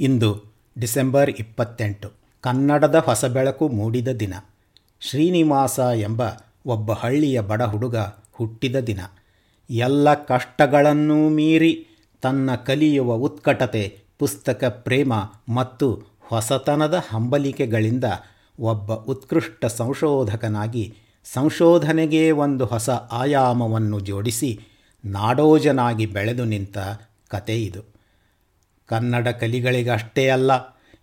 ಇಂದು December ಇಪ್ಪತ್ತೆಂಟು, ಕನ್ನಡದ ಹೊಸ ಬೆಳಕು ಮೂಡಿದ ದಿನ. ಶ್ರೀನಿವಾಸ ಎಂಬ ಒಬ್ಬ ಹಳ್ಳಿಯ ಬಡ ಹುಡುಗ ಹುಟ್ಟಿದ ದಿನ. ಎಲ್ಲ ಕಷ್ಟಗಳನ್ನೂ ಮೀರಿ ತನ್ನ ಕಲಿಯುವ ಉತ್ಕಟತೆ, ಪುಸ್ತಕ ಪ್ರೇಮ ಮತ್ತು ಹೊಸತನದ ಹಂಬಲಿಕೆಗಳಿಂದ ಒಬ್ಬ ಉತ್ಕೃಷ್ಟ ಸಂಶೋಧಕನಾಗಿ ಸಂಶೋಧನೆಗೆ ಒಂದು ಹೊಸ ಆಯಾಮವನ್ನು ಜೋಡಿಸಿ ನಾಡೋಜನಾಗಿ ಬೆಳೆದು ನಿಂತ ಕತೆ ಇದು. ಕನ್ನಡ ಕಲಿಗಳಿಗಷ್ಟೇ ಅಲ್ಲ,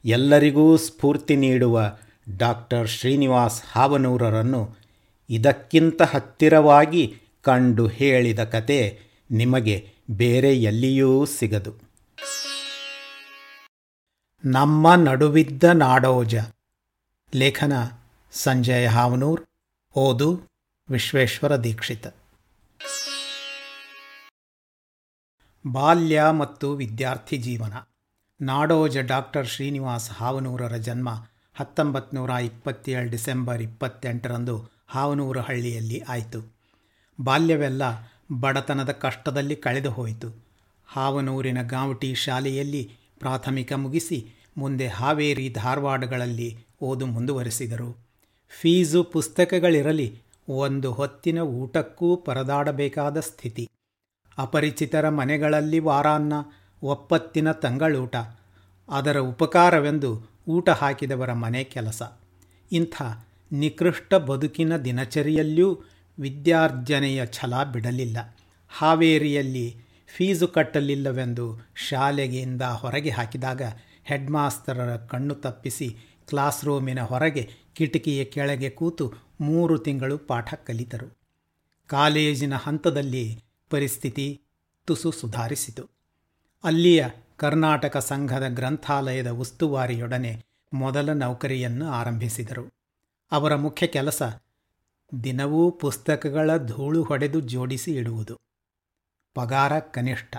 ಎಲ್ಲರಿಗೂ ಸ್ಫೂರ್ತಿ ನೀಡುವ ಡಾಕ್ಟರ್ ಶ್ರೀನಿವಾಸ್ ಹಾವನೂರರನ್ನು ಇದಕ್ಕಿಂತ ಹತ್ತಿರವಾಗಿ ಕಂಡು ಹೇಳಿದ ಕತೆ ನಿಮಗೆ ಬೇರೆ ಎಲ್ಲಿಯೂ ಸಿಗದು. ನಮ್ಮ ನಡುವಿದ್ದ ನಾಡೋಜ. ಲೇಖನ ಸಂಜಯ್ ಹಾವನೂರ್, ಓದು ವಿಶ್ವೇಶ್ವರ ದೀಕ್ಷಿತ. ಬಾಲ್ಯ ಮತ್ತು ವಿದ್ಯಾರ್ಥಿ ಜೀವನ. ನಾಡೋಜ ಡಾಕ್ಟರ್ ಶ್ರೀನಿವಾಸ್ ಹಾವನೂರರ ಜನ್ಮ ಹತ್ತೊಂಬತ್ತು ನೂರ ಇಪ್ಪತ್ತೇಳು ಡಿಸೆಂಬರ್ ಇಪ್ಪತ್ತೆಂಟರಂದು ಹಾವನೂರು ಹಳ್ಳಿಯಲ್ಲಿ ಆಯಿತು. ಬಾಲ್ಯವೆಲ್ಲ ಬಡತನದ ಕಷ್ಟದಲ್ಲಿ ಕಳೆದು ಹೋಯಿತು. ಹಾವನೂರಿನ ಗಾಂವಟಿ ಶಾಲೆಯಲ್ಲಿ ಪ್ರಾಥಮಿಕ ಮುಗಿಸಿ ಮುಂದೆ ಹಾವೇರಿ ಧಾರವಾಡಗಳಲ್ಲಿ ಓದು ಮುಂದುವರೆಸಿದರು. ಫೀಸು ಪುಸ್ತಕಗಳಿರಲಿ, ಒಂದು ಹೊತ್ತಿನ ಊಟಕ್ಕೂ ಪರದಾಡಬೇಕಾದ ಸ್ಥಿತಿ. ಅಪರಿಚಿತರ ಮನೆಗಳಲ್ಲಿ ವಾರಾನ್ನ ಒಪ್ಪತ್ತಿನ ತಂಗಳೂಟ, ಅದರ ಉಪಕಾರವೆಂದು ಊಟ ಹಾಕಿದವರ ಮನೆ ಕೆಲಸ. ಇಂಥ ನಿಕೃಷ್ಟ ಬದುಕಿನ ದಿನಚರಿಯಲ್ಲಿಯೂ ವಿದ್ಯಾರ್ಜನೆಯ ಛಲ ಬಿಡಲಿಲ್ಲ. ಹಾವೇರಿಯಲ್ಲಿ ಫೀಸು ಕಟ್ಟಲಿಲ್ಲವೆಂದು ಶಾಲೆಗೆಯಿಂದ ಹೊರಗೆ ಹಾಕಿದಾಗ ಹೆಡ್ ಮಾಸ್ತರರ ಕಣ್ಣು ತಪ್ಪಿಸಿ ಕ್ಲಾಸ್ ರೂಮಿನ ಹೊರಗೆ ಕಿಟಕಿಯ ಕೆಳಗೆ ಕೂತು ಮೂರು ತಿಂಗಳು ಪಾಠ ಕಲಿತರು. ಕಾಲೇಜಿನ ಹಂತದಲ್ಲಿ ಪರಿಸ್ಥಿತಿ ತುಸು ಸುಧಾರಿಸಿತು. ಅಲ್ಲಿಯ ಕರ್ನಾಟಕ ಸಂಘದ ಗ್ರಂಥಾಲಯದ ಉಸ್ತುವಾರಿಯೊಡನೆ ಮೊದಲ ನೌಕರಿಯನ್ನು ಆರಂಭಿಸಿದರು. ಅವರ ಮುಖ್ಯ ಕೆಲಸ ದಿನವೂ ಪುಸ್ತಕಗಳ ಧೂಳು ಹೊಡೆದು ಜೋಡಿಸಿ ಇಡುವುದು. ಪಗಾರ ಕನಿಷ್ಠ.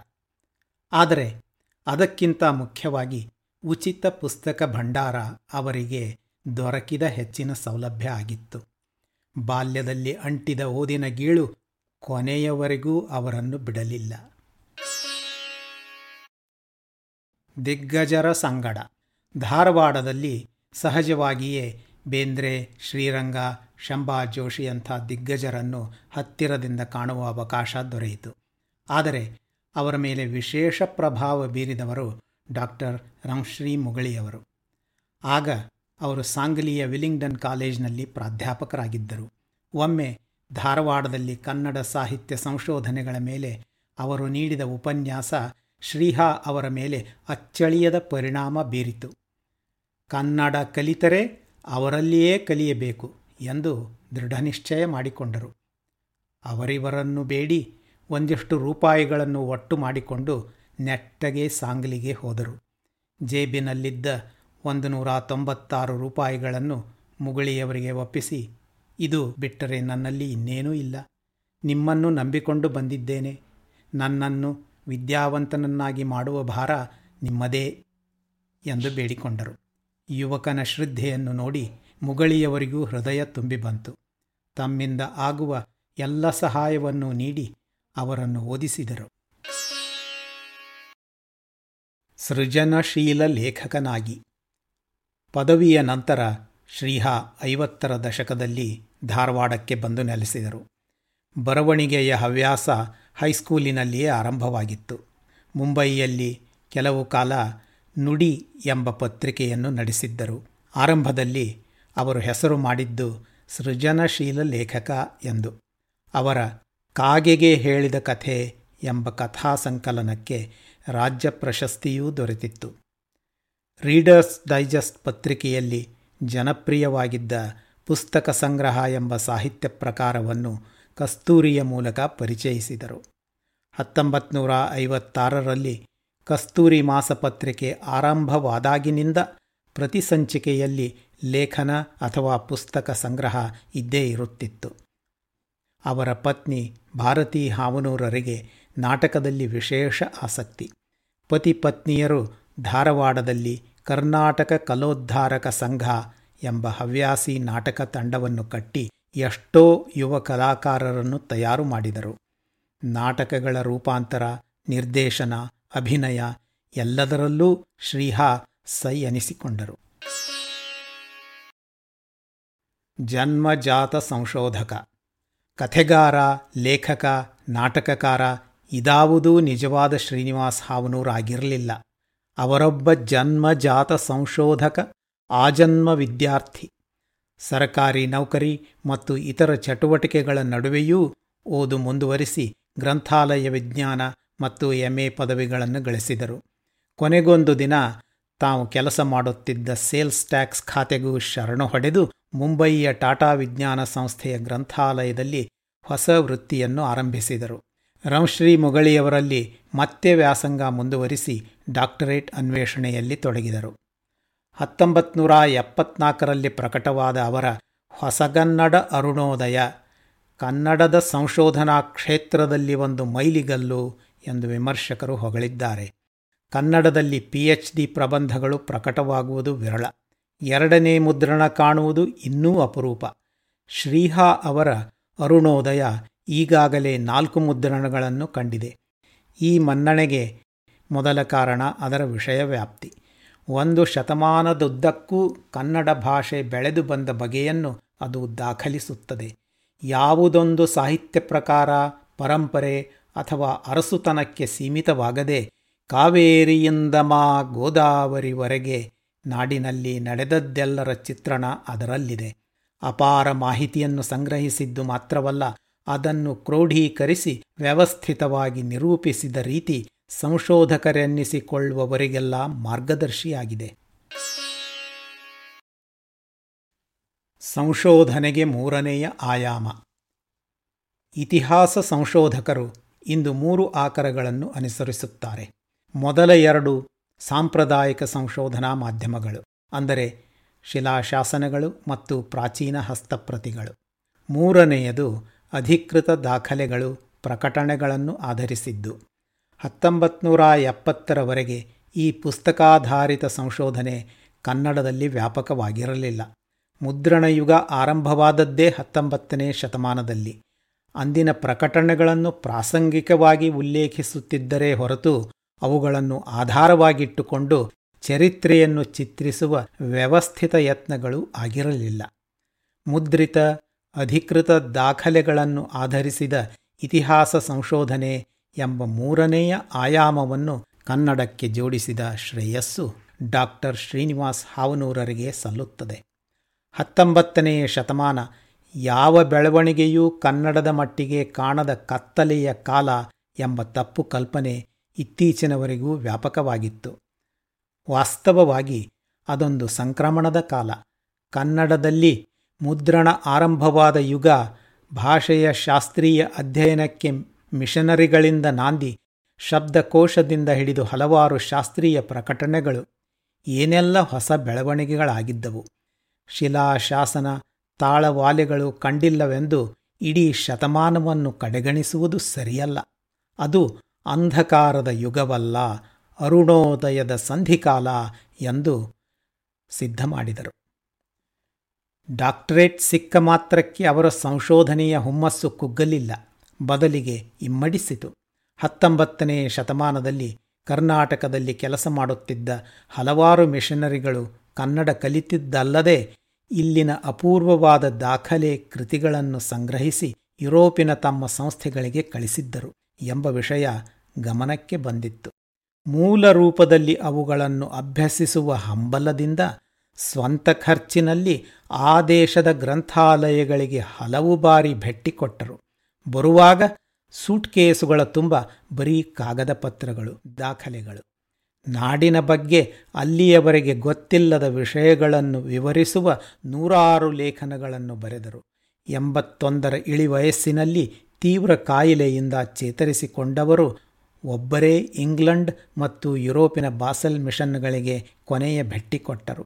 ಆದರೆ ಅದಕ್ಕಿಂತ ಮುಖ್ಯವಾಗಿ ಉಚಿತ ಪುಸ್ತಕ ಭಂಡಾರ ಅವರಿಗೆ ದೊರಕಿದ ಹೆಚ್ಚಿನ ಸೌಲಭ್ಯ ಆಗಿತ್ತು. ಬಾಲ್ಯದಲ್ಲಿ ಅಂಟಿದ ಓದಿನ ಗೀಳು ಕೊನೆಯವರೆಗೂ ಅವರನ್ನು ಬಿಡಲಿಲ್ಲ. ದಿಗ್ಗಜರ ಸಂಗಡ. ಧಾರವಾಡದಲ್ಲಿ ಸಹಜವಾಗಿಯೇ ಬೇಂದ್ರೆ, ಶ್ರೀರಂಗ, ಶಂಭಾ ಜೋಶಿಯಂಥ ದಿಗ್ಗಜರನ್ನು ಹತ್ತಿರದಿಂದ ಕಾಣುವ ಅವಕಾಶ ದೊರೆಯಿತು. ಆದರೆ ಅವರ ಮೇಲೆ ವಿಶೇಷ ಪ್ರಭಾವ ಬೀರಿದವರು ಡಾಕ್ಟರ್ ರಂಶ್ರೀ ಮುಗಳಿಯವರು. ಆಗ ಅವರು ಸಾಂಗ್ಲಿಯ ವಿಲಿಂಗ್ಡನ್ ಕಾಲೇಜಿನಲ್ಲಿ ಪ್ರಾಧ್ಯಾಪಕರಾಗಿದ್ದರು. ಒಮ್ಮೆ ಧಾರವಾಡದಲ್ಲಿ ಕನ್ನಡ ಸಾಹಿತ್ಯ ಸಂಶೋಧನೆಗಳ ಮೇಲೆ ಅವರು ನೀಡಿದ ಉಪನ್ಯಾಸ ಶ್ರೀಹಾ ಅವರ ಮೇಲೆ ಅಚ್ಚಳಿಯದ ಪರಿಣಾಮ ಬೀರಿತು. ಕನ್ನಡ ಕಲಿತರೆ ಅವರಲ್ಲಿಯೇ ಕಲಿಯಬೇಕು ಎಂದು ದೃಢನಿಶ್ಚಯ ಮಾಡಿಕೊಂಡರು. ಅವರಿವರನ್ನು ಬೇಡಿ ಒಂದಿಷ್ಟು ರೂಪಾಯಿಗಳನ್ನು ಒಟ್ಟು ಮಾಡಿಕೊಂಡು ನೆಟ್ಟಗೆ ಸಾಂಗ್ಲಿಗೆ ಹೋದರು. ಜೇಬಿನಲ್ಲಿದ್ದ ಒಂದು ನೂರ ತೊಂಬತ್ತಾರು ರೂಪಾಯಿಗಳನ್ನು ಮುಗಳಿಯವರಿಗೆ ಒಪ್ಪಿಸಿ ಇದು ಬಿಟ್ಟರೆ ನನ್ನಲ್ಲಿ ಇನ್ನೇನೂ ಇಲ್ಲ. ನಿಮ್ಮನ್ನು ನಂಬಿಕೊಂಡು ಬಂದಿದ್ದೇನೆ. ನನ್ನನ್ನು ವಿದ್ಯಾವಂತನನ್ನಾಗಿ ಮಾಡುವ ಭಾರ ನಿಮ್ಮದೇ ಎಂದು ಬೇಡಿಕೊಂಡರು. ಯುವಕನ ಶ್ರದ್ಧೆಯನ್ನು ನೋಡಿ ಮುಗಳಿಯವರಿಗೂ ಹೃದಯ ತುಂಬಿ ಬಂತು. ತಮ್ಮಿಂದ ಆಗುವ ಎಲ್ಲ ಸಹಾಯವನ್ನು ನೀಡಿ ಅವರನ್ನು ಓದಿಸಿದರು. ಸೃಜನಶೀಲ ಲೇಖಕನಾಗಿ. ಪದವಿಯ ನಂತರ ಶ್ರೀಹಾ ಐವತ್ತರ ದಶಕದಲ್ಲಿ ಧಾರವಾಡಕ್ಕೆ ಬಂದು ನೆಲೆಸಿದರು. ಬರವಣಿಗೆಯ ಹವ್ಯಾಸ ಹೈಸ್ಕೂಲಿನಲ್ಲಿಯೇ ಆರಂಭವಾಗಿತ್ತು. ಮುಂಬಯಿಯಲ್ಲಿ ಕೆಲವು ಕಾಲ ನುಡಿ ಎಂಬ ಪತ್ರಿಕೆಯನ್ನು ನಡೆಸಿದ್ದರು. ಆರಂಭದಲ್ಲಿ ಅವರು ಹೆಸರು ಮಾಡಿದ್ದು ಸೃಜನಶೀಲ ಲೇಖಕ ಎಂದು. ಅವರ ಕಾಗೆಗೆ ಹೇಳಿದ ಕಥೆ ಎಂಬ ಕಥಾ ಸಂಕಲನಕ್ಕೆ ರಾಜ್ಯ ಪ್ರಶಸ್ತಿಯೂ ದೊರೆತಿತ್ತು. ರೀಡರ್ಸ್ ಡೈಜೆಸ್ಟ್ ಪತ್ರಿಕೆಯಲ್ಲಿ ಜನಪ್ರಿಯವಾಗಿದ್ದ ಪುಸ್ತಕ ಸಂಗ್ರಹ ಎಂಬ ಸಾಹಿತ್ಯ ಪ್ರಕಾರವನ್ನು ಕಸ್ತೂರಿಯ ಮೂಲಕ ಪರಿಚಯಿಸಿದರು. ಹತ್ತೊಂಬತ್ತು ನೂರ ಐವತ್ತಾರರಲ್ಲಿ ಕಸ್ತೂರಿ ಮಾಸಪತ್ರಿಕೆ ಆರಂಭವಾದಾಗಿನಿಂದ ಪ್ರತಿ ಸಂಚಿಕೆಯಲ್ಲಿ ಲೇಖನ ಅಥವಾ ಪುಸ್ತಕ ಸಂಗ್ರಹ ಇದ್ದೇ ಇರುತ್ತಿತ್ತು. ಅವರ ಪತ್ನಿ ಭಾರತೀ ಹಾವನೂರರಿಗೆ ನಾಟಕದಲ್ಲಿ ವಿಶೇಷ ಆಸಕ್ತಿ. ಪತಿ ಪತ್ನಿಯರು ಧಾರವಾಡದಲ್ಲಿ ಕರ್ನಾಟಕ ಕಲೋದ್ಧಾರಕ ಸಂಘ ಎಂಬ ಹವ್ಯಾಸಿ ನಾಟಕ ತಂಡವನ್ನು ಕಟ್ಟಿ ಎಷ್ಟೋ ಯುವ ಕಲಾಕಾರರನ್ನು ತಯಾರು ಮಾಡಿದರು. ನಾಟಕಗಳ ರೂಪಾಂತರ, ನಿರ್ದೇಶನ, ಅಭಿನಯ ಎಲ್ಲದರಲ್ಲೂ ಶ್ರೀಹಾ ಸೈ ಅನಿಸಿಕೊಂಡರು ಜನ್ಮಜಾತ ಸಂಶೋಧಕ, ಕಥೆಗಾರ, ಲೇಖಕ, ನಾಟಕಕಾರ ಇದಾವುದೂ ನಿಜವಾದ ಶ್ರೀನಿವಾಸ್ ಹಾವನೂರಾಗಿರಲಿಲ್ಲ. ಅವರೊಬ್ಬ ಜನ್ಮಜಾತ ಸಂಶೋಧಕ ಆಜನ್ಮ ವಿದ್ಯಾರ್ಥಿ ಸರಕಾರಿ ನೌಕರಿ ಮತ್ತು ಇತರ ಚಟುವಟಿಕೆಗಳ ನಡುವೆಯೂ ಓದು ಮುಂದುವರಿಸಿ ಗ್ರಂಥಾಲಯ ವಿಜ್ಞಾನ ಮತ್ತು ಎಂಎ ಪದವಿಗಳನ್ನು ಗಳಿಸಿದರು. ಕೊನೆಗೊಂದು ದಿನ ತಾವು ಕೆಲಸ ಮಾಡುತ್ತಿದ್ದ ಸೇಲ್ಸ್ ಟ್ಯಾಕ್ಸ್ ಖಾತೆಗೂ ಶರಣು ಹೊಡೆದು ಮುಂಬಯಿಯ ಟಾಟಾ ವಿಜ್ಞಾನ ಸಂಸ್ಥೆಯ ಗ್ರಂಥಾಲಯದಲ್ಲಿ ಹೊಸ ವೃತ್ತಿಯನ್ನು ಆರಂಭಿಸಿದರು. ರಂಶ್ರೀ ಮುಗಳಿಯವರಲ್ಲಿ ಮತ್ತೆ ವ್ಯಾಸಂಗ ಮುಂದುವರಿಸಿ ಡಾಕ್ಟರೇಟ್ ಅನ್ವೇಷಣೆಯಲ್ಲಿ ತೊಡಗಿದರು. ಹತ್ತೊಂಬತ್ತು ನೂರ ಎಪ್ಪತ್ನಾಲ್ಕರಲ್ಲಿ ಪ್ರಕಟವಾದ ಅವರ ಹೊಸಗನ್ನಡ ಅರುಣೋದಯ, ಕನ್ನಡದ ಸಂಶೋಧನಾ ಕ್ಷೇತ್ರದಲ್ಲಿ ಒಂದು ಮೈಲಿಗಲ್ಲು ಎಂದು ವಿಮರ್ಶಕರು ಹೊಗಳಿದ್ದಾರೆ. ಕನ್ನಡದಲ್ಲಿ ಪಿಎಚ್ ಡಿ ಪ್ರಬಂಧಗಳು ಪ್ರಕಟವಾಗುವುದು ವಿರಳ. ಎರಡನೇ ಮುದ್ರಣ ಕಾಣುವುದು ಇನ್ನೂ ಅಪರೂಪ. ಶ್ರೀಹಾ ಅವರ ಅರುಣೋದಯ ಈಗಾಗಲೇ ನಾಲ್ಕು ಮುದ್ರಣಗಳನ್ನು ಕಂಡಿದೆ. ಈ ಮನ್ನಣೆಗೆ ಮೊದಲ ಕಾರಣ ಅದರ ವಿಷಯ ವ್ಯಾಪ್ತಿ. ಒಂದು ಶತಮಾನದುದ್ದಕ್ಕೂ ಕನ್ನಡ ಭಾಷೆ ಬೆಳೆದು ಬಂದ ಬಗೆಯನ್ನು ಅದು ದಾಖಲಿಸುತ್ತದೆ. ಯಾವುದೊಂದು ಸಾಹಿತ್ಯ ಪ್ರಕಾರ ಪರಂಪರೆ ಅಥವಾ ಅರಸುತನಕ್ಕೆ ಸೀಮಿತವಾಗದೆ ಕಾವೇರಿಯಿಂದ ಮಾ ಗೋದಾವರಿವರೆಗೆ ನಾಡಿನಲ್ಲಿ ನಡೆದದ್ದೆಲ್ಲರ ಚಿತ್ರಣ ಅದರಲ್ಲಿದೆ. ಅಪಾರ ಮಾಹಿತಿಯನ್ನು ಸಂಗ್ರಹಿಸಿದ್ದು ಮಾತ್ರವಲ್ಲ, ಅದನ್ನು ಕ್ರೋಢೀಕರಿಸಿ ವ್ಯವಸ್ಥಿತವಾಗಿ ನಿರೂಪಿಸಿದ ರೀತಿ ಸಂಶೋಧಕರೆನ್ನಿಸಿಕೊಳ್ಳುವವರಿಗೆಲ್ಲ ಮಾರ್ಗದರ್ಶಿಯಾಗಿದೆ. ಸಂಶೋಧನೆಗೆ ಮೂರನೆಯ ಆಯಾಮ. ಇತಿಹಾಸ ಸಂಶೋಧಕರು ಇಂದು ಮೂರು ಆಕರಗಳನ್ನು ಅನುಸರಿಸುತ್ತಾರೆ. ಮೊದಲ ಎರಡು ಸಾಂಪ್ರದಾಯಿಕ ಸಂಶೋಧನಾ ಮಾಧ್ಯಮಗಳು, ಅಂದರೆ ಶಿಲಾಶಾಸನಗಳು ಮತ್ತು ಪ್ರಾಚೀನ ಹಸ್ತಪ್ರತಿಗಳು. ಮೂರನೆಯದು ಅಧಿಕೃತ ದಾಖಲೆಗಳು, ಪ್ರಕಟಣೆಗಳನ್ನು ಆಧರಿಸಿದ್ದು. ಹತ್ತೊಂಬತ್ತು ನೂರ ಎಪ್ಪತ್ತರವರೆಗೆ ಈ ಪುಸ್ತಕಾಧಾರಿತ ಸಂಶೋಧನೆ ಕನ್ನಡದಲ್ಲಿ ವ್ಯಾಪಕವಾಗಿರಲಿಲ್ಲ. ಮುದ್ರಣಯುಗ ಆರಂಭವಾದದ್ದೇ ಹತ್ತೊಂಬತ್ತನೇ ಶತಮಾನದಲ್ಲಿ. ಅಂದಿನ ಪ್ರಕಟಣೆಗಳನ್ನು ಪ್ರಾಸಂಗಿಕವಾಗಿ ಉಲ್ಲೇಖಿಸುತ್ತಿದ್ದರೆ ಹೊರತು ಅವುಗಳನ್ನು ಆಧಾರವಾಗಿಟ್ಟುಕೊಂಡು ಚರಿತ್ರೆಯನ್ನು ಚಿತ್ರಿಸುವ ವ್ಯವಸ್ಥಿತ ಯತ್ನಗಳು ಆಗಿರಲಿಲ್ಲ. ಮುದ್ರಿತ, ಅಧಿಕೃತ ದಾಖಲೆಗಳನ್ನು ಆಧರಿಸಿದ ಇತಿಹಾಸ ಸಂಶೋಧನೆ ಎಂಬ ಮೂರನೆಯ ಆಯಾಮವನ್ನು ಕನ್ನಡಕ್ಕೆ ಜೋಡಿಸಿದ ಶ್ರೇಯಸ್ಸು ಡಾಕ್ಟರ್ ಶ್ರೀನಿವಾಸ್ ಹಾವನೂರರಿಗೆ ಸಲ್ಲುತ್ತದೆ. ಹತ್ತೊಂಬತ್ತನೆಯ ಶತಮಾನ ಯಾವ ಬೆಳವಣಿಗೆಯೂ ಕನ್ನಡದ ಮಟ್ಟಿಗೆ ಕಾಣದ ಕತ್ತಲೆಯ ಕಾಲ ಎಂಬ ತಪ್ಪು ಕಲ್ಪನೆ ಇತ್ತೀಚಿನವರೆಗೂ ವ್ಯಾಪಕವಾಗಿತ್ತು. ವಾಸ್ತವವಾಗಿ ಅದೊಂದು ಸಂಕ್ರಮಣದ ಕಾಲ. ಕನ್ನಡದಲ್ಲಿ ಮುದ್ರಣ ಆರಂಭವಾದ ಯುಗ ಭಾಷೆಯ ಶಾಸ್ತ್ರೀಯ ಅಧ್ಯಯನಕ್ಕೆ ಮಿಷನರಿಗಳಿಂದ ನಾಂದಿ ಶಬ್ದಕೋಶದಿಂದ ಹಿಡಿದು ಹಲವಾರು ಶಾಸ್ತ್ರೀಯ ಪ್ರಕಟಣೆಗಳು, ಏನೆಲ್ಲ ಹೊಸ ಬೆಳವಣಿಗೆಗಳಾಗಿದ್ದವು. ಶಿಲಾಶಾಸನ, ತಾಳವಾಲೆಗಳು ಕಂಡಿಲ್ಲವೆಂದು ಇಡೀ ಶತಮಾನವನ್ನು ಕಡೆಗಣಿಸುವುದು ಸರಿಯಲ್ಲ. ಅದು ಅಂಧಕಾರದ ಯುಗವಲ್ಲ, ಅರುಣೋದಯದ ಸಂಧಿಕಾಲ ಎಂದು ಸಿದ್ಧ ಮಾಡಿದರು ಡಾಕ್ಟರೇಟ್ ಸಿಕ್ಕ ಮಾತ್ರಕ್ಕೆ ಅವರ ಸಂಶೋಧನೆಯ ಹುಮ್ಮಸ್ಸು ಕುಗ್ಗಲಿಲ್ಲ. ಬದಲಿಗೆ ಇಮ್ಮಡಿಸಿತು. ಹತ್ತೊಂಬತ್ತನೇ ಶತಮಾನದಲ್ಲಿ ಕರ್ನಾಟಕದಲ್ಲಿ ಕೆಲಸ ಮಾಡುತ್ತಿದ್ದ ಹಲವಾರು ಮಿಷನರಿಗಳು ಕನ್ನಡ ಕಲಿತಿದ್ದಲ್ಲದೆ ಇಲ್ಲಿನ ಅಪೂರ್ವವಾದ ದಾಖಲೆ ಕೃತಿಗಳನ್ನು ಸಂಗ್ರಹಿಸಿ ಯುರೋಪಿನ ತಮ್ಮ ಸಂಸ್ಥೆಗಳಿಗೆ ಕಳಿಸಿದ್ದರು ಎಂಬ ವಿಷಯ ಗಮನಕ್ಕೆ ಬಂದಿತ್ತು. ಮೂಲ ರೂಪದಲ್ಲಿ ಅವುಗಳನ್ನು ಅಭ್ಯಸಿಸುವ ಹಂಬಲದಿಂದ ಸ್ವಂತ ಖರ್ಚಿನಲ್ಲಿ ಆ ದೇಶದ ಗ್ರಂಥಾಲಯಗಳಿಗೆ ಹಲವು ಬಾರಿ ಭೆಟ್ಟಿ ಕೊಟ್ಟರು. ಬರುವಾಗ ಸೂಟ್ಕೇಸುಗಳ ತುಂಬ ಬರೀ ಕಾಗದ ಪತ್ರಗಳು, ದಾಖಲೆಗಳು. ನಾಡಿನ ಬಗ್ಗೆ ಅಲ್ಲಿಯವರೆಗೆ ಗೊತ್ತಿಲ್ಲದ ವಿಷಯಗಳನ್ನು ವಿವರಿಸುವ ನೂರಾರು ಲೇಖನಗಳನ್ನು ಬರೆದರು. ಎಂಬತ್ತೊಂದರ ಇಳಿವಯಸ್ಸಿನಲ್ಲಿ ತೀವ್ರ ಕಾಯಿಲೆಯಿಂದ ಚೇತರಿಸಿಕೊಂಡವರು ಒಬ್ಬರೇ ಇಂಗ್ಲೆಂಡ್ ಮತ್ತು ಯುರೋಪಿನ ಬಾಸಲ್ ಮಿಷನ್ಗಳಿಗೆ ಕೊನೆಯ ಭೆಟ್ಟಿ ಕೊಟ್ಟರು.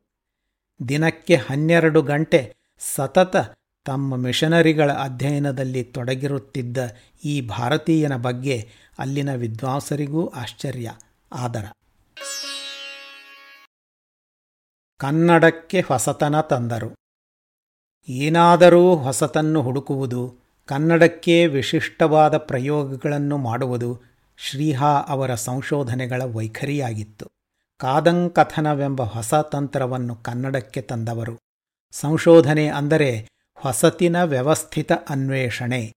ದಿನಕ್ಕೆ ಹನ್ನೆರಡು ಗಂಟೆ ಸತತ ತಮ್ಮ ಮಿಷನರಿಗಳ ಅಧ್ಯಯನದಲ್ಲಿ ತೊಡಗಿರುತ್ತಿದ್ದ ಈ ಭಾರತೀಯನ ಬಗ್ಗೆ ಅಲ್ಲಿನ ವಿದ್ವಾಂಸರಿಗೂ ಆಶ್ಚರ್ಯ, ಆದರ. ಕನ್ನಡಕ್ಕೆ ಹೊಸತನ ತಂದರು. ಏನಾದರೂ ಹೊಸತನ್ನು ಹುಡುಕುವುದು, ಕನ್ನಡಕ್ಕೆ ವಿಶಿಷ್ಟವಾದ ಪ್ರಯೋಗಗಳನ್ನು ಮಾಡುವುದು ಶ್ರೀಹಾ ಅವರ ಸಂಶೋಧನೆಗಳ ವೈಖರಿಯಾಗಿತ್ತು. ಕಾದಂಕಥನವೆಂಬ ಹೊಸ ತಂತ್ರವನ್ನು ಕನ್ನಡಕ್ಕೆ ತಂದವರು. ಸಂಶೋಧನೆ ಅಂದರೆ ಹೊಸತಿನ ವ್ಯವಸ್ಥಿತ ಅನ್ವೇಷಣೆ.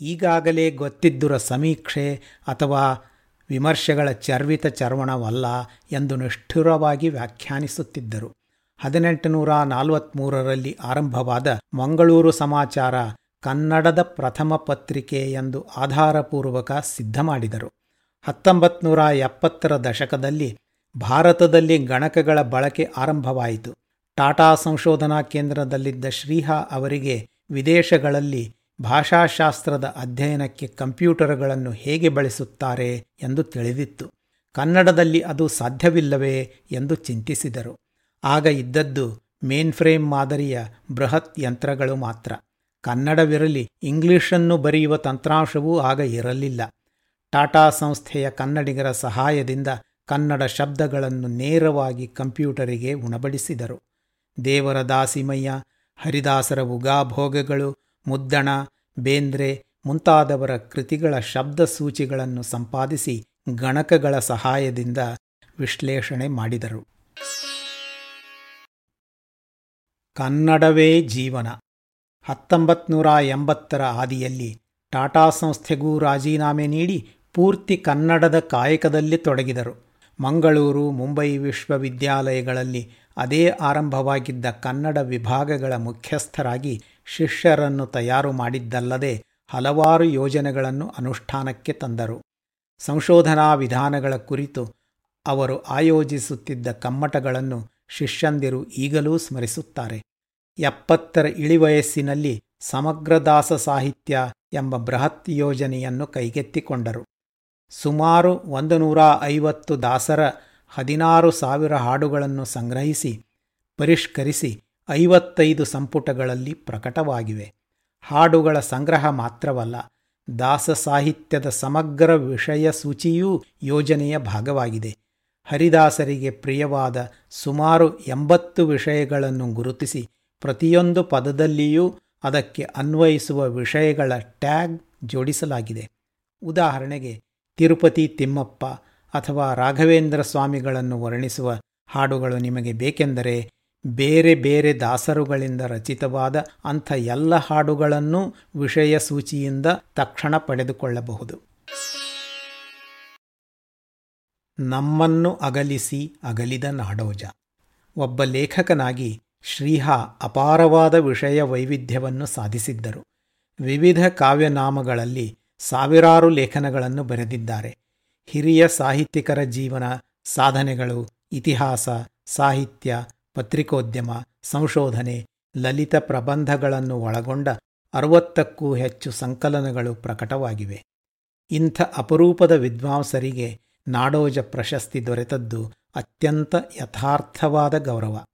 ಈಗಾಗಲೇ ಗೊತ್ತಿದ್ದುರ ಸಮೀಕ್ಷೆ ಅಥವಾ ವಿಮರ್ಶೆಗಳ ಚರ್ವಿತ ಚರ್ವಣವಲ್ಲ ಎಂದು ನಿಷ್ಠುರವಾಗಿ ವ್ಯಾಖ್ಯಾನಿಸುತ್ತಿದ್ದರು. ಹದಿನೆಂಟುನೂರ ನಲವತ್ಮೂರರಲ್ಲಿ ಆರಂಭವಾದ ಮಂಗಳೂರು ಸಮಾಚಾರ ಕನ್ನಡದ ಪ್ರಥಮ ಪತ್ರಿಕೆ ಎಂದು ಆಧಾರಪೂರ್ವಕ ಸಿದ್ಧ ಮಾಡಿದರು ಹತ್ತೊಂಬತ್ತು ಎಪ್ಪತ್ತರ ದಶಕದಲ್ಲಿ ಭಾರತದಲ್ಲಿ ಗಣಕಗಳ ಬಳಕೆ ಆರಂಭವಾಯಿತು. ಟಾಟಾ ಸಂಶೋಧನಾ ಕೇಂದ್ರದಲ್ಲಿದ್ದ ಶ್ರೀಹಾ ಅವರಿಗೆ ವಿದೇಶಗಳಲ್ಲಿ ಭಾಷಾಶಾಸ್ತ್ರದ ಅಧ್ಯಯನಕ್ಕೆ ಕಂಪ್ಯೂಟರ್ಗಳನ್ನು ಹೇಗೆ ಬಳಸುತ್ತಾರೆ ಎಂದು ತಿಳಿದಿತ್ತು. ಕನ್ನಡದಲ್ಲಿ ಅದು ಸಾಧ್ಯವಿಲ್ಲವೇ ಎಂದು ಚಿಂತಿಸಿದರು. ಆಗ ಇದ್ದದ್ದು ಮೇನ್ಫ್ರೇಮ್ ಮಾದರಿಯ ಬೃಹತ್ ಯಂತ್ರಗಳು ಮಾತ್ರ. ಕನ್ನಡವಿರಲಿ, ಇಂಗ್ಲಿಷನ್ನು ಬರೆಯುವ ತಂತ್ರಾಂಶವೂ ಆಗ ಇರಲಿಲ್ಲ. ಟಾಟಾ ಸಂಸ್ಥೆಯ ಕನ್ನಡಿಗರ ಸಹಾಯದಿಂದ ಕನ್ನಡ ಶಬ್ದಗಳನ್ನು ನೇರವಾಗಿ ಕಂಪ್ಯೂಟರಿಗೆ ಉಣಬಡಿಸಿದರು. ದೇವರ ದಾಸಿಮಯ್ಯ, ಹರಿದಾಸರ ಉಗಾಭೋಗಗಳು, ಮುದ್ದಣ, ಬೇಂದ್ರೆ ಮುಂತಾದವರ ಕೃತಿಗಳ ಶಬ್ದ ಸೂಚಿಗಳನ್ನು ಸಂಪಾದಿಸಿ ಗಣಕಗಳ ಸಹಾಯದಿಂದ ವಿಶ್ಲೇಷಣೆ ಮಾಡಿದರು. ಕನ್ನಡವೇ ಜೀವನ. ಹತ್ತೊಂಬತ್ನೂರ ಎಂಬತ್ತರ ಆದಿಯಲ್ಲಿ ಟಾಟಾ ಸಂಸ್ಥೆಗೂ ರಾಜೀನಾಮೆ ನೀಡಿ ಪೂರ್ತಿ ಕನ್ನಡದ ಕಾಯಕದಲ್ಲಿ ತೊಡಗಿದರು. ಮಂಗಳೂರು, ಮುಂಬೈ ವಿಶ್ವವಿದ್ಯಾಲಯಗಳಲ್ಲಿ ಅದೇ ಆರಂಭವಾಗಿದ್ದ ಕನ್ನಡ ವಿಭಾಗಗಳ ಮುಖ್ಯಸ್ಥರಾಗಿ ಶಿಷ್ಯರನ್ನು ತಯಾರು ಮಾಡಿದ್ದಲ್ಲದೆ ಹಲವಾರು ಯೋಜನೆಗಳನ್ನು ಅನುಷ್ಠಾನಕ್ಕೆ ತಂದರು. ಸಂಶೋಧನಾ ವಿಧಾನಗಳ ಕುರಿತು ಅವರು ಆಯೋಜಿಸುತ್ತಿದ್ದ ಕಮ್ಮಟಗಳನ್ನು ಶಿಷ್ಯಂದಿರು ಈಗಲೂ ಸ್ಮರಿಸುತ್ತಾರೆ. ಎಪ್ಪತ್ತರ ಇಳಿವಯಸ್ಸಿನಲ್ಲಿ ಸಮಗ್ರದಾಸ ಸಾಹಿತ್ಯ ಎಂಬ ಬೃಹತ್ ಯೋಜನೆಯನ್ನು ಕೈಗೆತ್ತಿಕೊಂಡರು. ಸುಮಾರು ಒಂದು ನೂರ ಐವತ್ತು ದಾಸರ ಹದಿನಾರು ಸಾವಿರ ಹಾಡುಗಳನ್ನು ಸಂಗ್ರಹಿಸಿ, ಪರಿಷ್ಕರಿಸಿ ಐವತ್ತೈದು ಸಂಪುಟಗಳಲ್ಲಿ ಪ್ರಕಟವಾಗಿವೆ. ಹಾಡುಗಳ ಸಂಗ್ರಹ ಮಾತ್ರವಲ್ಲ, ದಾಸ ಸಾಹಿತ್ಯದ ಸಮಗ್ರ ವಿಷಯ ಸೂಚಿಯೂ ಯೋಜನೆಯ ಭಾಗವಾಗಿದೆ. ಹರಿದಾಸರಿಗೆ ಪ್ರಿಯವಾದ ಸುಮಾರು ಎಂಬತ್ತು ವಿಷಯಗಳನ್ನು ಗುರುತಿಸಿ, ಪ್ರತಿಯೊಂದು ಪದದಲ್ಲಿಯೂ ಅದಕ್ಕೆ ಅನ್ವಯಿಸುವ ವಿಷಯಗಳ ಟ್ಯಾಗ್ ಜೋಡಿಸಲಾಗಿದೆ. ಉದಾಹರಣೆಗೆ, ತಿರುಪತಿ ತಿಮ್ಮಪ್ಪ ಅಥವಾ ರಾಘವೇಂದ್ರ ಸ್ವಾಮಿಗಳನ್ನು ವರ್ಣಿಸುವ ಹಾಡುಗಳು ನಿಮಗೆ ಬೇಕೆಂದರೆ ಬೇರೆ ಬೇರೆ ದಾಸರುಗಳಿಂದ ರಚಿತವಾದ ಅಂಥ ಎಲ್ಲ ಹಾಡುಗಳನ್ನೂ ವಿಷಯ ಸೂಚಿಯಿಂದ ತಕ್ಷಣ ಪಡೆದುಕೊಳ್ಳಬಹುದು. ನಮ್ಮನ್ನು ಅಗಲಿಸಿ ಅಗಲಿದ ನಾಡೋಜ. ಒಬ್ಬ ಲೇಖಕನಾಗಿ ಶ್ರೀಹಾ ಅಪಾರವಾದ ವಿಷಯ ವೈವಿಧ್ಯವನ್ನು ಸಾಧಿಸಿದ್ದರು. ವಿವಿಧ ಕಾವ್ಯನಾಮಗಳಲ್ಲಿ ಸಾವಿರಾರು ಲೇಖನಗಳನ್ನು ಬರೆದಿದ್ದಾರೆ. ಹಿರಿಯ ಸಾಹಿತ್ಯಿಕರ ಜೀವನ, ಸಾಧನೆಗಳು, ಇತಿಹಾಸ, ಸಾಹಿತ್ಯ, ಪತ್ರಿಕೋದ್ಯಮ, ಸಂಶೋಧನೆ, ಲಲಿತ ಪ್ರಬಂಧಗಳನ್ನು ಒಳಗೊಂಡ ಅರವತ್ತಕ್ಕೂ ಹೆಚ್ಚು ಸಂಕಲನಗಳು ಪ್ರಕಟವಾಗಿವೆ. ಇಂಥ ಅಪರೂಪದ ವಿದ್ವಾಂಸರಿಗೆ ನಾಡೋಜ ಪ್ರಶಸ್ತಿ ದೊರೆತದ್ದು ಅತ್ಯಂತ ಯಥಾರ್ಥವಾದ ಗೌರವ.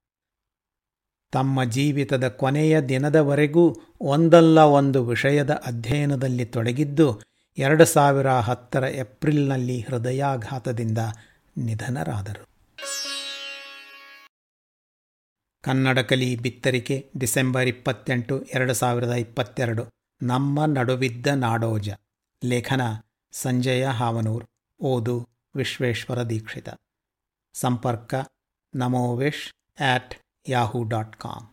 ತಮ್ಮ ಜೀವಿತದ ಕೊನೆಯ ದಿನದವರೆಗೂ ಒಂದಲ್ಲ ಒಂದು ವಿಷಯದ ಅಧ್ಯಯನದಲ್ಲಿ ತೊಡಗಿದ್ದು ಎರಡು ಸಾವಿರ ಹತ್ತರ ಏಪ್ರಿಲ್ನಲ್ಲಿ ಹೃದಯಾಘಾತದಿಂದ ನಿಧನರಾದರು. ಕನ್ನಡ ಕಲಿ ಬಿತ್ತರಿಕೆ, ಡಿಸೆಂಬರ್ ಇಪ್ಪತ್ತೆಂಟು, ಎರಡು ಸಾವಿರದ ಇಪ್ಪತ್ತೆರಡು. ನಮ್ಮ ನಡುವಿದ್ದ ನಾಡೋಜ. ಲೇಖನ ಸಂಜಯ ಹಾವನೂರ್. ಓದು ವಿಶ್ವೇಶ್ವರ ದೀಕ್ಷಿತ. ಸಂಪರ್ಕ namovish at Yahoo dot com.